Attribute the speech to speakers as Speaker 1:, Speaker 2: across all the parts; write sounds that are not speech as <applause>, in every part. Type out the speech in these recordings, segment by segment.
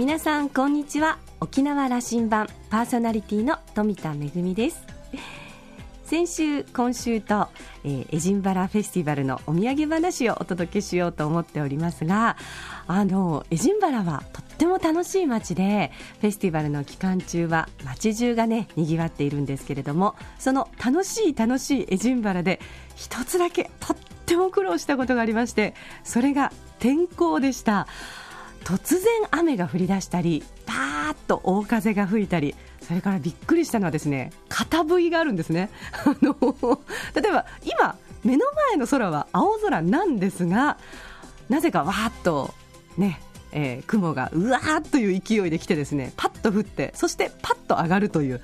Speaker 1: 皆さんこんにちは。沖縄羅針盤パーソナリティの富田恵です。先週今週と、えー、エジンバラフェスティバルのお土産話をお届けしようと思っておりますがあのエジンバラはとっても楽しい街でフェスティバルの期間中は街中がね賑わっているんですけれどもその楽しい楽しいエジンバラで一つだけとっても苦労したことがありましてそれが天候でした。突然雨が降り出したりパーッと大風が吹いたりそれからびっくりしたのはですね片吹があるんですね。<laughs> あの例えば今目の前の空は青空なんですがなぜかわーっとねえー、雲がうわーっという勢いで来てですねパッと降ってそしてパッと上がるという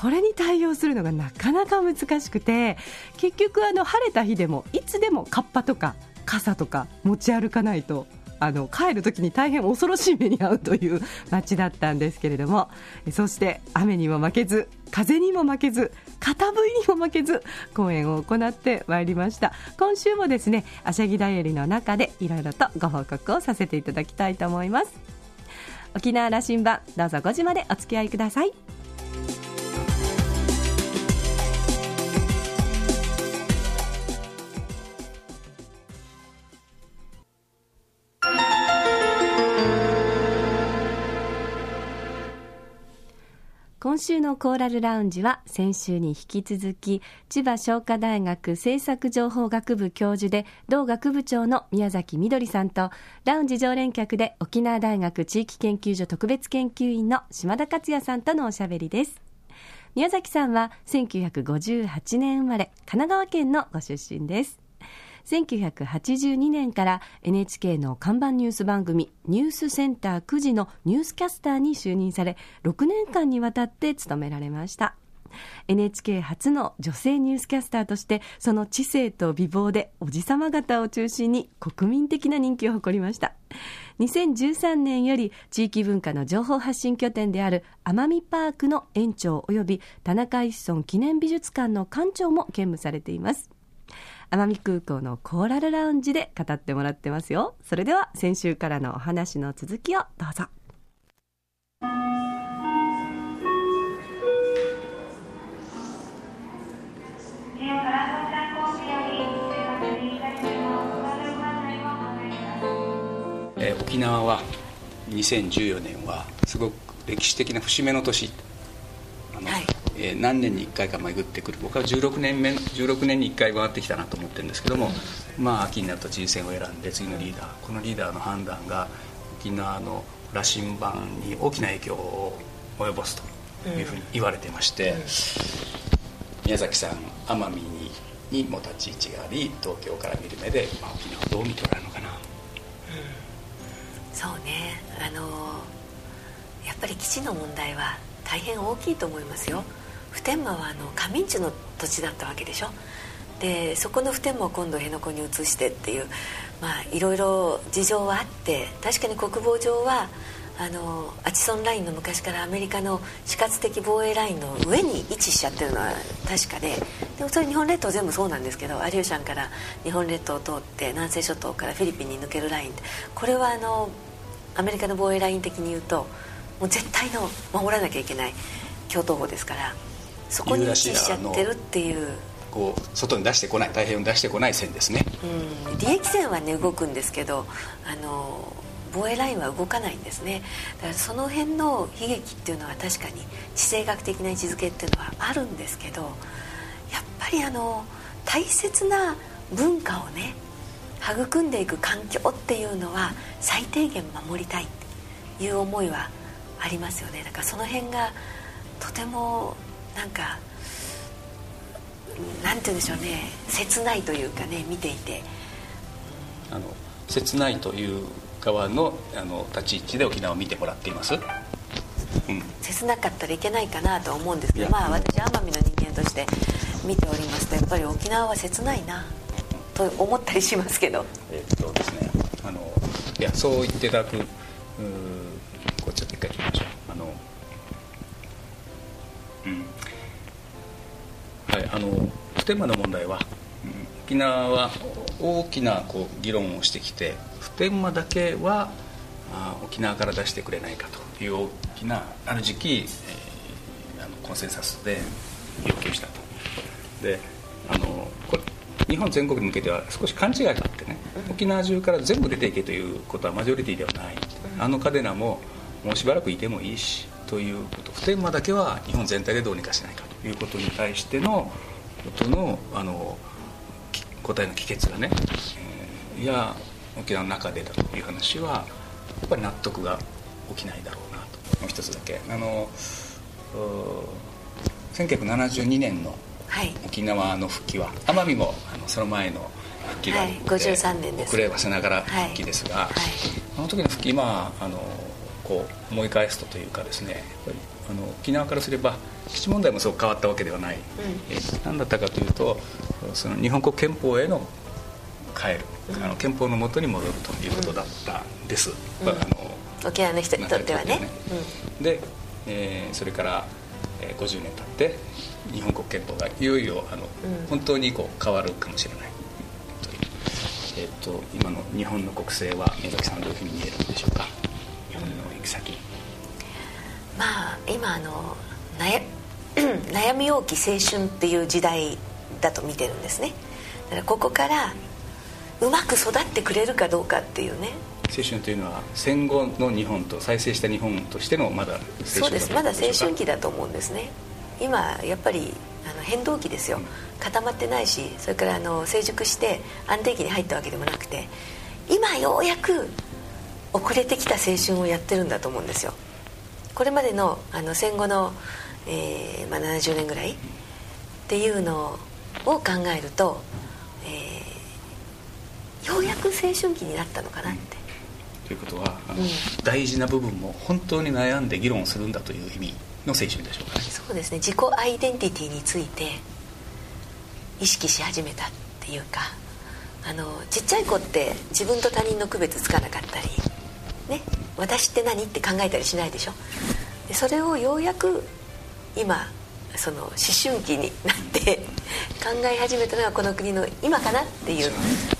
Speaker 1: これに対応するのがなかなか難しくて結局あの晴れた日でもいつでもカッパとか傘とか持ち歩かないとあの帰る時に大変恐ろしい目に遭うという <laughs> 街だったんですけれどもそして雨にも負けず風にも負けず片笛にも負けず公演を行ってまいりました。今週もですねあしゃぎだよりの中でいろいろとご報告をさせていただきたいと思います。沖縄羅針盤どうぞ5時までお付き合いください。週のコーラルラウンジは先週に引き続き千葉商科大学政策情報学部教授で同学部長の宮崎みどりさんとラウンジ常連客で沖縄大学地域研究所特別研究員の島田克也さんとのおしゃべりです。宮崎さんは1958年生まれ神奈川県のご出身です。1982年から NHK の看板ニュース番組「ニュースセンター9時」のニュースキャスターに就任され6年間にわたって務められました。NHK 初の女性ニュースキャスターとしてその知性と美貌でおじさま方を中心に国民的な人気を誇りました。2013年より地域文化の情報発信拠点である奄美パークの園長及び田中一村記念美術館の館長も兼務されています。奄美空港のコーラルラウンジで語ってもらってますよ。それでは先週からのお話の続きをどうぞ。
Speaker 2: え沖縄は2014年はすごく歴史的な節目の年。あの、はいえー、何年に1回か巡ってくる。僕は16年目16年に1回回ってきたなと思ってるんですけども、まあ秋になると知事選を選んで次のリーダーこのリーダーの判断が沖縄の羅針盤に大きな影響を及ぼすというふうに言われてまして、うん、宮崎さん奄美ににも立ち位置があり東京から見る目で、まあ、沖縄をどう見ておられるのかな、うん、
Speaker 3: そうね。あのやっぱり基地の問題は大変大きいと思いますよ普天間はあの上地の土地だったわけでしょ？でそこの普天間を今度辺野古に移してっていうまあいろいろ事情はあって確かに国防上はあのアチソンラインの昔からアメリカの死活的防衛ラインの上に位置しちゃってるのは確かででもそれ日本列島全部そうなんですけどアリューシャンから日本列島を通って南西諸島からフィリピンに抜けるライン。これはあのアメリカの防衛ライン的に言うともう絶対の守らなきゃいけない共闘法ですからそこに位置しちゃってるっていう。
Speaker 2: こう外に出してこない太平洋に出してこない線ですね、
Speaker 3: うん、利益線はね動くんですけどあの防衛ラインは動かないんですね。だからその辺の悲劇っていうのは確かに地政学的な位置づけっていうのはあるんですけどやっぱりあの大切な文化をね育んでいく環境っていうのは最低限守りたいっていう思いはありますよね。だからその辺がとてもなんかなんて言うんでしょうね。切ないというかね見ていて。
Speaker 2: あの切ないという側のあの立ち位置で沖縄を見てもらっています、うん、
Speaker 3: 切なかったらいけないかなと思うんですけどまあ私奄美の人間として見ておりますとやっぱり沖縄は切ないなと思ったりしますけど。
Speaker 2: えっとですねあのいやそう言っていただくの普天間の問題は、うん、沖縄は大きなこう議論をしてきて普天間だけはあ沖縄から出してくれないかという大きなある時期、えー、あのコンセンサスで要求したと。であのこれ日本全国に向けては少し勘違いがあってね沖縄中から全部出ていけということはマジョリティではない。あの嘉手納ももうしばらくいてもいいしということ。普天間だけは日本全体でどうにかしないかということに対してのことのあの答えの帰結がね、えー、いや沖縄の中でだという話はやっぱり納得が起きないだろうなと。もう一つだけ。あの1972年の沖縄の復帰は、奄美もあのその前の復帰があって、はい、
Speaker 3: 53年です。
Speaker 2: 遅ればせながら復帰ですが、はい。はい、あの時の復帰今あのこう思い返すとというかですねやっぱりあの沖縄からすれば基地問題もそう変わったわけではない、うん、え何だったかというとその日本国憲法への変える、うん、あの憲法のもとに戻るということだったんです、
Speaker 3: うん、あの沖縄の人にとってはね。
Speaker 2: で、えー、それから、えー、50年経って日本国憲法がいよいよあの、本当にこう変わるかもしれない。という、えーと、今の日本の国政は宮崎さんどういうふうに見えるんでしょうか？日本の行く先
Speaker 3: まあ今あの悩 <clears throat> 悩み多き青春っていう時代だと見てるんですね。だからここからうまく育ってくれるかどうかっていうね。
Speaker 2: 青春というのは戦後の日本と再生した日本としてのまだ青春
Speaker 3: そうです。まだ青春期だと思うんですね。今やっぱりあの変動期ですよ。固まってないしそれからあの成熟して安定期に入ったわけでもなくて今ようやく遅れてきた青春をやってるんだと思うんですよこれまでのあの戦後の、えーまあ、70年ぐらいっていうのを考えると、えー、ようやく青春期になったのかなって。
Speaker 2: ということは、うん、大事な部分も本当に悩んで議論するんだという意味の青春でしょうかね。
Speaker 3: そうですね。自己アイデンティティについて意識し始めたっていうかあのちっちゃい子って自分と他人の区別つかなかったりね私って何って考えたりしないでしょ？でそれをようやく今その思春期になって考え始めたのがこの国の今かなっていう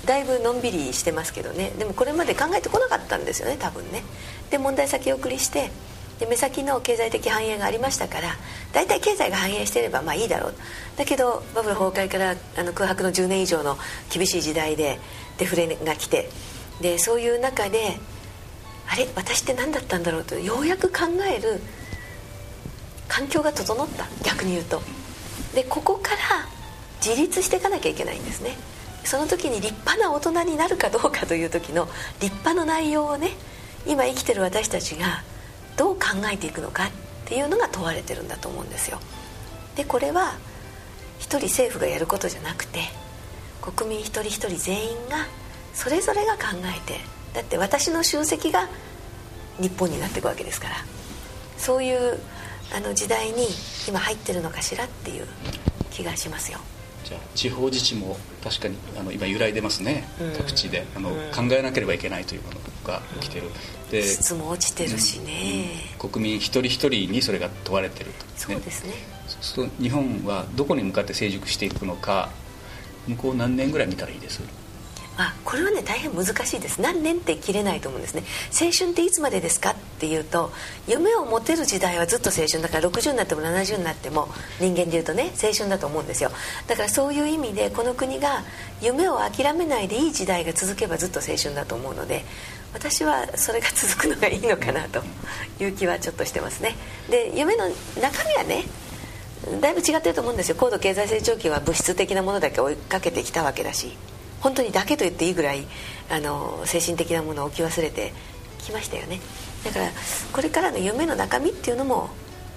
Speaker 3: だいぶのんびりしてますけどね。でもこれまで考えてこなかったんですよね多分ね。で問題先送りしてで目先の経済的繁栄がありましたから大体経済が繁栄してればまあいいだろう。だけどバブル崩壊からあの空白の10年以上の厳しい時代でデフレが来てでそういう中であれ私って何だったんだろうとようやく考える環境が整った。逆に言うと。でここから自立していかなきゃいけないんですね。その時に立派な大人になるかどうかという時の立派の内容をね今生きてる私たちがどう考えていくのかっていうのが問われてるんだと思うんですよ。でこれは一人政府がやることじゃなくて国民一人一人全員がそれぞれが考えてだって私の集積が日本になっていくわけですからそういうあの時代に今入ってるのかしらっていう気がしますよ。
Speaker 2: じゃあ地方自治も確かにあの今揺らいでますね、うん、各地で。あの、うん、考えなければいけないというものが起きてる、
Speaker 3: で質も落ちてるしね、
Speaker 2: うん、国民一人一人にそれが問われてると、ね、
Speaker 3: そうですね。
Speaker 2: そうすると日本はどこに向かって成熟していくのか向こう何年ぐらい見たらいいです？
Speaker 3: あこれはね大変難しいです。何年って切れないと思うんですね。青春っていつまでですかっていうと夢を持てる時代はずっと青春。だから60になっても70になっても人間でいうとね青春だと思うんですよ。だからそういう意味でこの国が夢を諦めないでいい時代が続けばずっと青春だと思うので私はそれが続くのがいいのかなという気はちょっとしてますね。で夢の中身はねだいぶ違ってると思うんですよ。高度経済成長期は物質的なものだけ追いかけてきたわけだし。本当にだけと言っていいぐらいあの精神的なものを置き忘れてきましたよね。だからこれからの夢の中身っていうのも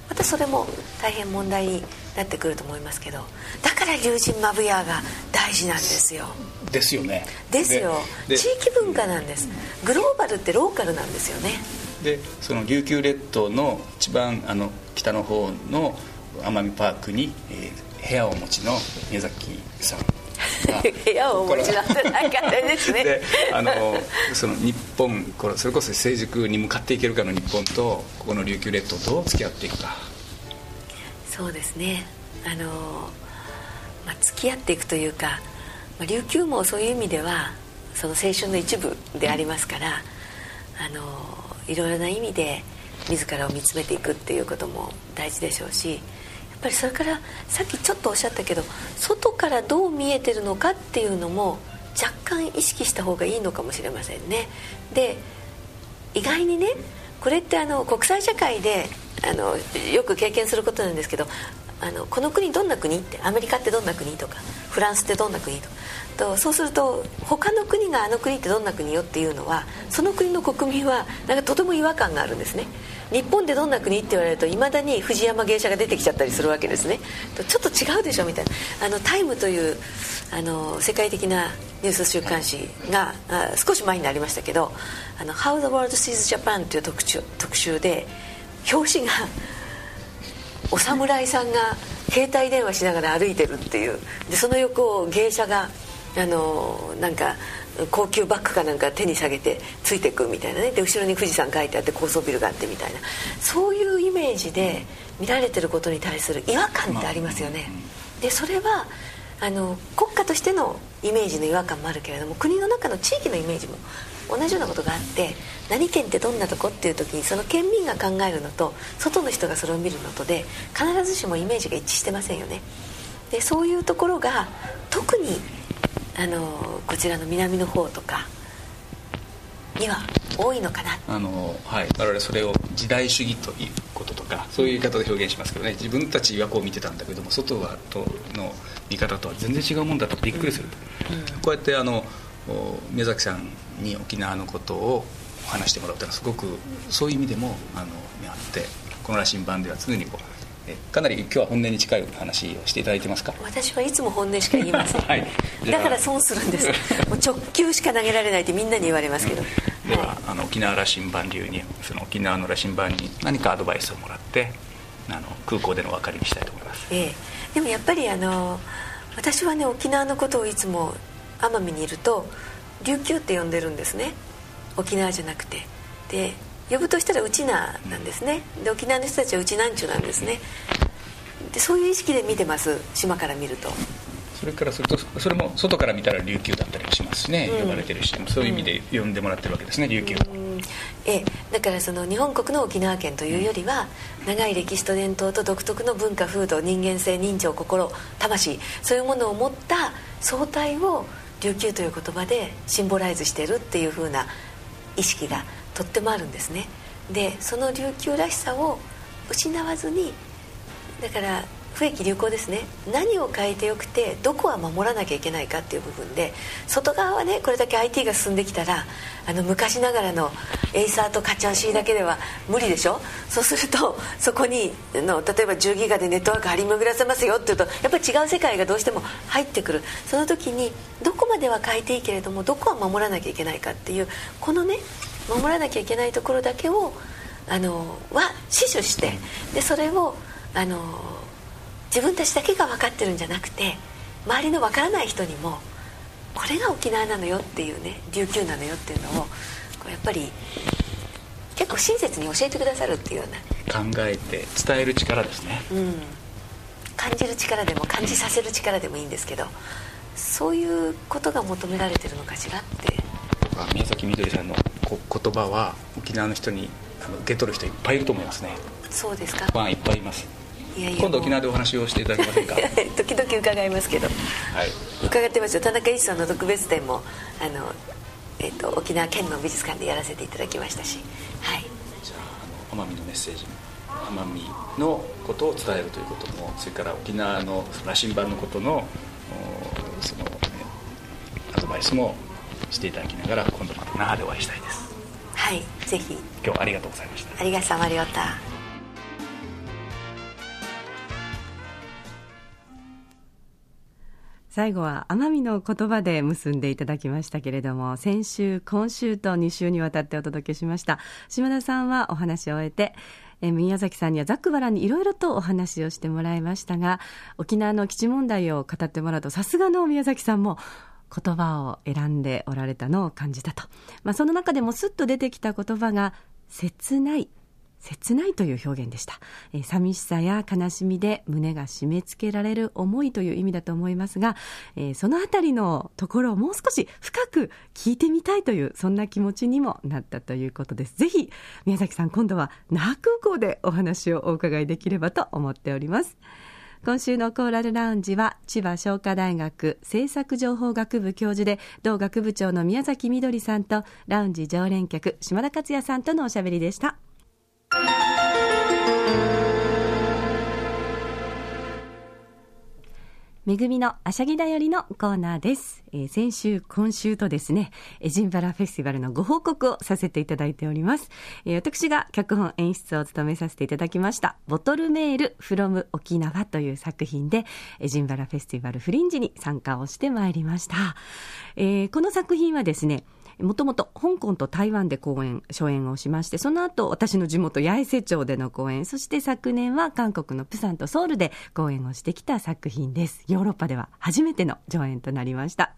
Speaker 3: またそれも大変問題になってくると思いますけどだから龍神マブヤーが大事なんですよ。
Speaker 2: ですよね。
Speaker 3: ですよ。地域文化なんです。グローバルってローカルなんですよね。
Speaker 2: でその琉球列島の一番あの北の方の奄美パークに、えー、部屋をお持ちの宮崎さん <laughs>
Speaker 3: 部屋をお持ちなんてなんかですね。で
Speaker 2: あのその日本これそれこそ成熟に向かっていけるかの日本とここの琉球列島どう付き合っていくか
Speaker 3: そうですね。あの、まあ、付き合っていくというか、まあ、琉球もそういう意味ではその青春の一部でありますから、あのいろいろな意味で自らを見つめていくっていうことも大事でしょうしぱりそれからさっきちょっとおっしゃったけど外からどう見えてるのかっていうのも若干意識した方がいいのかもしれませんね。で意外にねこれってあの国際社会であのよく経験することなんですけどあのこの国どんな国ってアメリカってどんな国とかフランスってどんな国とか。とそうすると他の国があの国ってどんな国よっていうのはその国の国民はなんかとても違和感があるんですね。日本でどんな国って言われるといまだに藤山芸者が出てきちゃったりするわけですね。ちょっと違うでしょみたいな。あのタイムというあの世界的なニュース週刊誌があ少し前になりましたけど「あの How the World Sees Japan」という特集特集で表紙がお侍さんが携帯電話しながら歩いてるっていう。でその横を芸者があのなんか高級バッグかなんか手に下げてついていくみたいなね。で後ろに富士山書いてあって高層ビルがあってみたいな。そういうイメージで見られてることに対する違和感ってありますよね。でそれはあの国家としてのイメージの違和感もあるけれども国の中の地域のイメージも同じようなことがあって何県ってどんなとこっていう時にその県民が考えるのと外の人がそれを見るのとで必ずしもイメージが一致してませんよね。でそういうところが特にあのこちらの南の方とかには多いのかな？
Speaker 2: あの、はい、我々それを時代主義ということとかそういう言い方で表現しますけどね。自分たちはこう見てたんだけども外はとの見方とは全然違うもんだとびっくりする。と、うん。うん、こうやってあの宮崎さんに沖縄のことを話してもらうというのはすごくそういう意味でもあのあってこの羅針盤では常にこうかなり今日は本音に近い話をしていただいてますか？
Speaker 3: 私はいつも本音しか言いません、<laughs> はい、だから損するんです。<laughs> もう直球しか投げられないってみんなに言われますけど、
Speaker 2: うん、では、はい、あの沖縄羅針盤流にその沖縄の羅針盤に何かアドバイスをもらってあの空港での別れにしたいと思います、
Speaker 3: ええ、でもやっぱりあの私はね沖縄のことをいつも奄美にいると琉球って呼んでるんですね。沖縄じゃなくて。で呼ぶとしたらうちななんですね。で沖縄の人たちはうちなんちゅうなんですね。でそういう意識で見てます島から見ると。
Speaker 2: それからするとそれも外から見たら琉球だったりもしますしね、うん、呼ばれてるしそういう意味で呼んでもらってるわけですね、琉球と、
Speaker 3: ええ、だからその日本国の沖縄県というよりは、長い歴史と伝統と独特の文化風土人間性人情心魂そういうものを持った総体を琉球という言葉でシンボライズしてるっていう風な意識がとってもあるんですね。でその琉球らしさを失わずにだから不益流行ですね。何を変えてよくてどこは守らなきゃいけないかっていう部分で外側はねこれだけ IT が進んできたらあの昔ながらのエイサーとカチャンシーだけでは無理でしょ？そうするとそこにの例えば10ギガでネットワーク張り巡らせますよっていうとやっぱり違う世界がどうしても入ってくる。その時にどこまでは変えていいけれどもどこは守らなきゃいけないかっていうこのね守らなきゃいけないところだけをあのは死守してでそれをあの自分たちだけが分かってるんじゃなくて周りの分からない人にもこれが沖縄なのよっていうね琉球なのよっていうのをこうやっぱり結構親切に教えてくださるっていうよう
Speaker 2: な。考えて伝える力ですね、
Speaker 3: うん、感じる力でも感じさせる力でもいいんですけどそういうことが求められてるのかしらって
Speaker 2: 宮崎みどりさんの言葉は沖縄の人にあの受け取る人いっぱいいると思いますね。
Speaker 3: そうですか。
Speaker 2: ファンいっぱいいます。いやいや今度沖縄でお話をしていただけませんか？<laughs>
Speaker 3: 時々伺いますけど、はい、伺ってますよ。田中一さんの特別展もあの、えーと、沖縄県の美術館でやらせていただきましたし、はい、
Speaker 2: じゃあ奄美のメッセージ奄美のことを伝えるということもそれから沖縄の羅針盤のことのその、ね、アドバイスもしていただきながら今度また那覇でお会いしたいです。
Speaker 3: はいぜひ。
Speaker 2: 今日ありがとうございました。
Speaker 3: ありがとうございました。
Speaker 1: 最後は奄美の言葉で結んでいただきましたけれども先週今週と2週にわたってお届けしました。島田さんはお話を終えてえ宮崎さんにはざっくばらんにいろいろとお話をしてもらいましたが沖縄の基地問題を語ってもらうとさすがの宮崎さんも言葉を選んでおられたのを感じたと、まあ、その中でもすっと出てきた言葉が切ない。切ないという表現でした、えー、寂しさや悲しみで胸が締め付けられる思いという意味だと思いますが、えー、そのあたりのところをもう少し深く聞いてみたいというそんな気持ちにもなったということです。ぜひ宮崎さん今度は那覇空港でお話をお伺いできればと思っております。今週のコーラルラウンジは千葉商科大学政策情報学部教授で同学部長の宮崎みどりさんとラウンジ常連客島田克也さんとのおしゃべりでした。めぐみのあしゃぎだよりのコーナーです、えー、先週、今週とですね、エジンバラフェスティバルのご報告をさせていただいております。えー、私が脚本演出を務めさせていただきました、ボトルメールフロム沖縄という作品で、エジンバラフェスティバルフリンジに参加をしてまいりました。えー、この作品はですね、もともと香港と台湾で公演、初演をしまして、その後私の地元八重瀬町での公演、そして昨年は韓国のプサンとソウルで公演をしてきた作品です。ヨーロッパでは初めての上演となりました。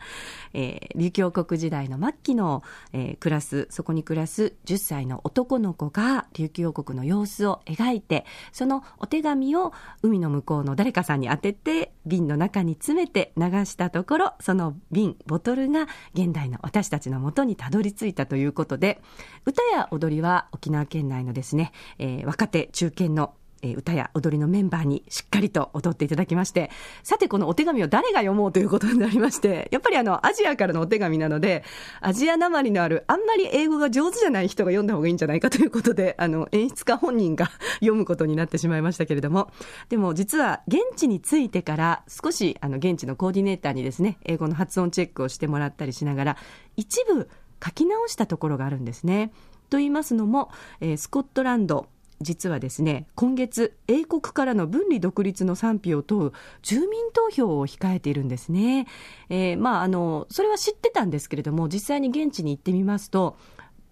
Speaker 1: えー、琉球王国時代の末期の、えー、暮らす、そこに暮らす10歳の男の子が琉球王国の様子を描いて、そのお手紙を海の向こうの誰かさんに当てて、瓶の中に詰めて流したところ、その瓶、ボトルが現代の私たちのもとにたどり着いたということで、歌や踊りは沖縄県内のですね、えー、若手中堅の歌や踊りのメンバーにしっかりと踊っていただきまして、さてこのお手紙を誰が読もうということになりまして、やっぱりあの、アジアからのお手紙なので、アジアなまりのある、あんまり英語が上手じゃない人が読んだ方がいいんじゃないかということで、あの、演出家本人が読むことになってしまいましたけれども、でも実は現地に着いてから少し、あの、現地のコーディネーターにですね、英語の発音チェックをしてもらったりしながら、一部、書き直したところがあるんですね。と言いますのも、えー、スコットランド、実はですね、今月、英国からの分離独立の賛否を問う住民投票を控えているんですね。えー、まあ、あの、それは知ってたんですけれども、実際に現地に行ってみますと、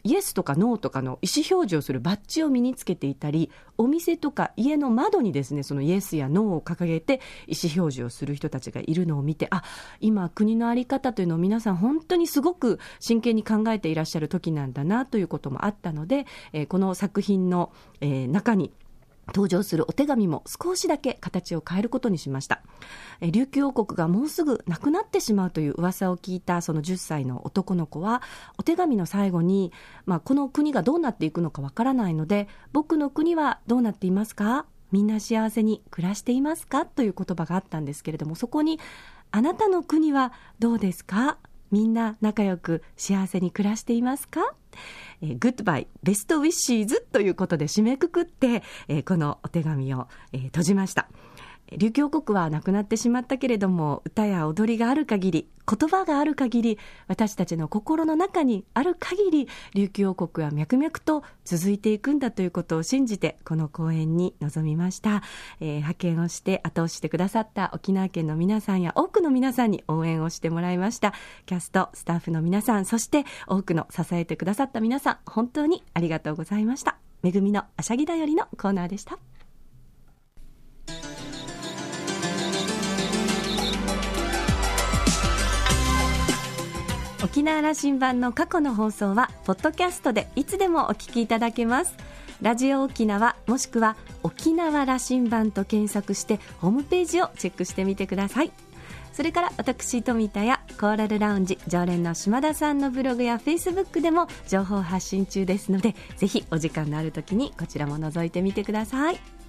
Speaker 1: イエスとかノーとかの意思表示をするバッジを身につけていたり、お店とか家の窓にですね、そのイエスやノーを掲げて意思表示をする人たちがいるのを見て、あ、今国の在り方というのを皆さん本当にすごく真剣に考えていらっしゃる時なんだなということもあったので、えー、この作品の、えー、中に登場するお手紙も少しだけ形を変えることにしました。琉球王国がもうすぐなくなってしまうという噂を聞いたその10歳の男の子は、お手紙の最後に、まあ、この国がどうなっていくのかわからないので、僕の国はどうなっていますか？みんな幸せに暮らしていますか？という言葉があったんですけれども、そこに、あなたの国はどうですか？みんな仲良く幸せに暮らしていますか？ Goodbye, best wishes ということで締めくくって、えー、このお手紙を、えー、閉じました。琉球王国はなくなってしまったけれども、歌や踊りがある限り、言葉がある限り、私たちの心の中にある限り、琉球王国は脈々と続いていくんだということを信じて、この公演に臨みました。えー、派遣をして後押ししてくださった沖縄県の皆さんや多くの皆さんに応援をしてもらいました。キャスト、スタッフの皆さん、そして多くの支えてくださった皆さん、本当にありがとうございました。めぐみのあしゃぎだよりのコーナーでした。沖縄羅針盤の過去の放送はポッドキャストでいつでもお聞きいただけます。ラジオ沖縄もしくは沖縄羅針盤と検索してホームページをチェックしてみてください。それから私富田やコーラルラウンジ常連の島田さんのブログやフェイスブックでも情報発信中ですのでぜひお時間のある時にこちらも覗いてみてください。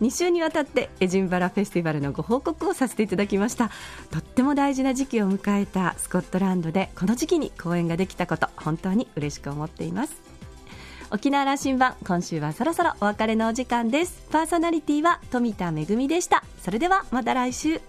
Speaker 1: 2週にわたってエジンバラフェスティバルのご報告をさせていただきました。とっても大事な時期を迎えたスコットランドでこの時期に公演ができたこと本当に嬉しく思っています。沖縄羅針盤今週はそろそろお別れのお時間です。パーソナリティは富田恵でした。それではまた来週。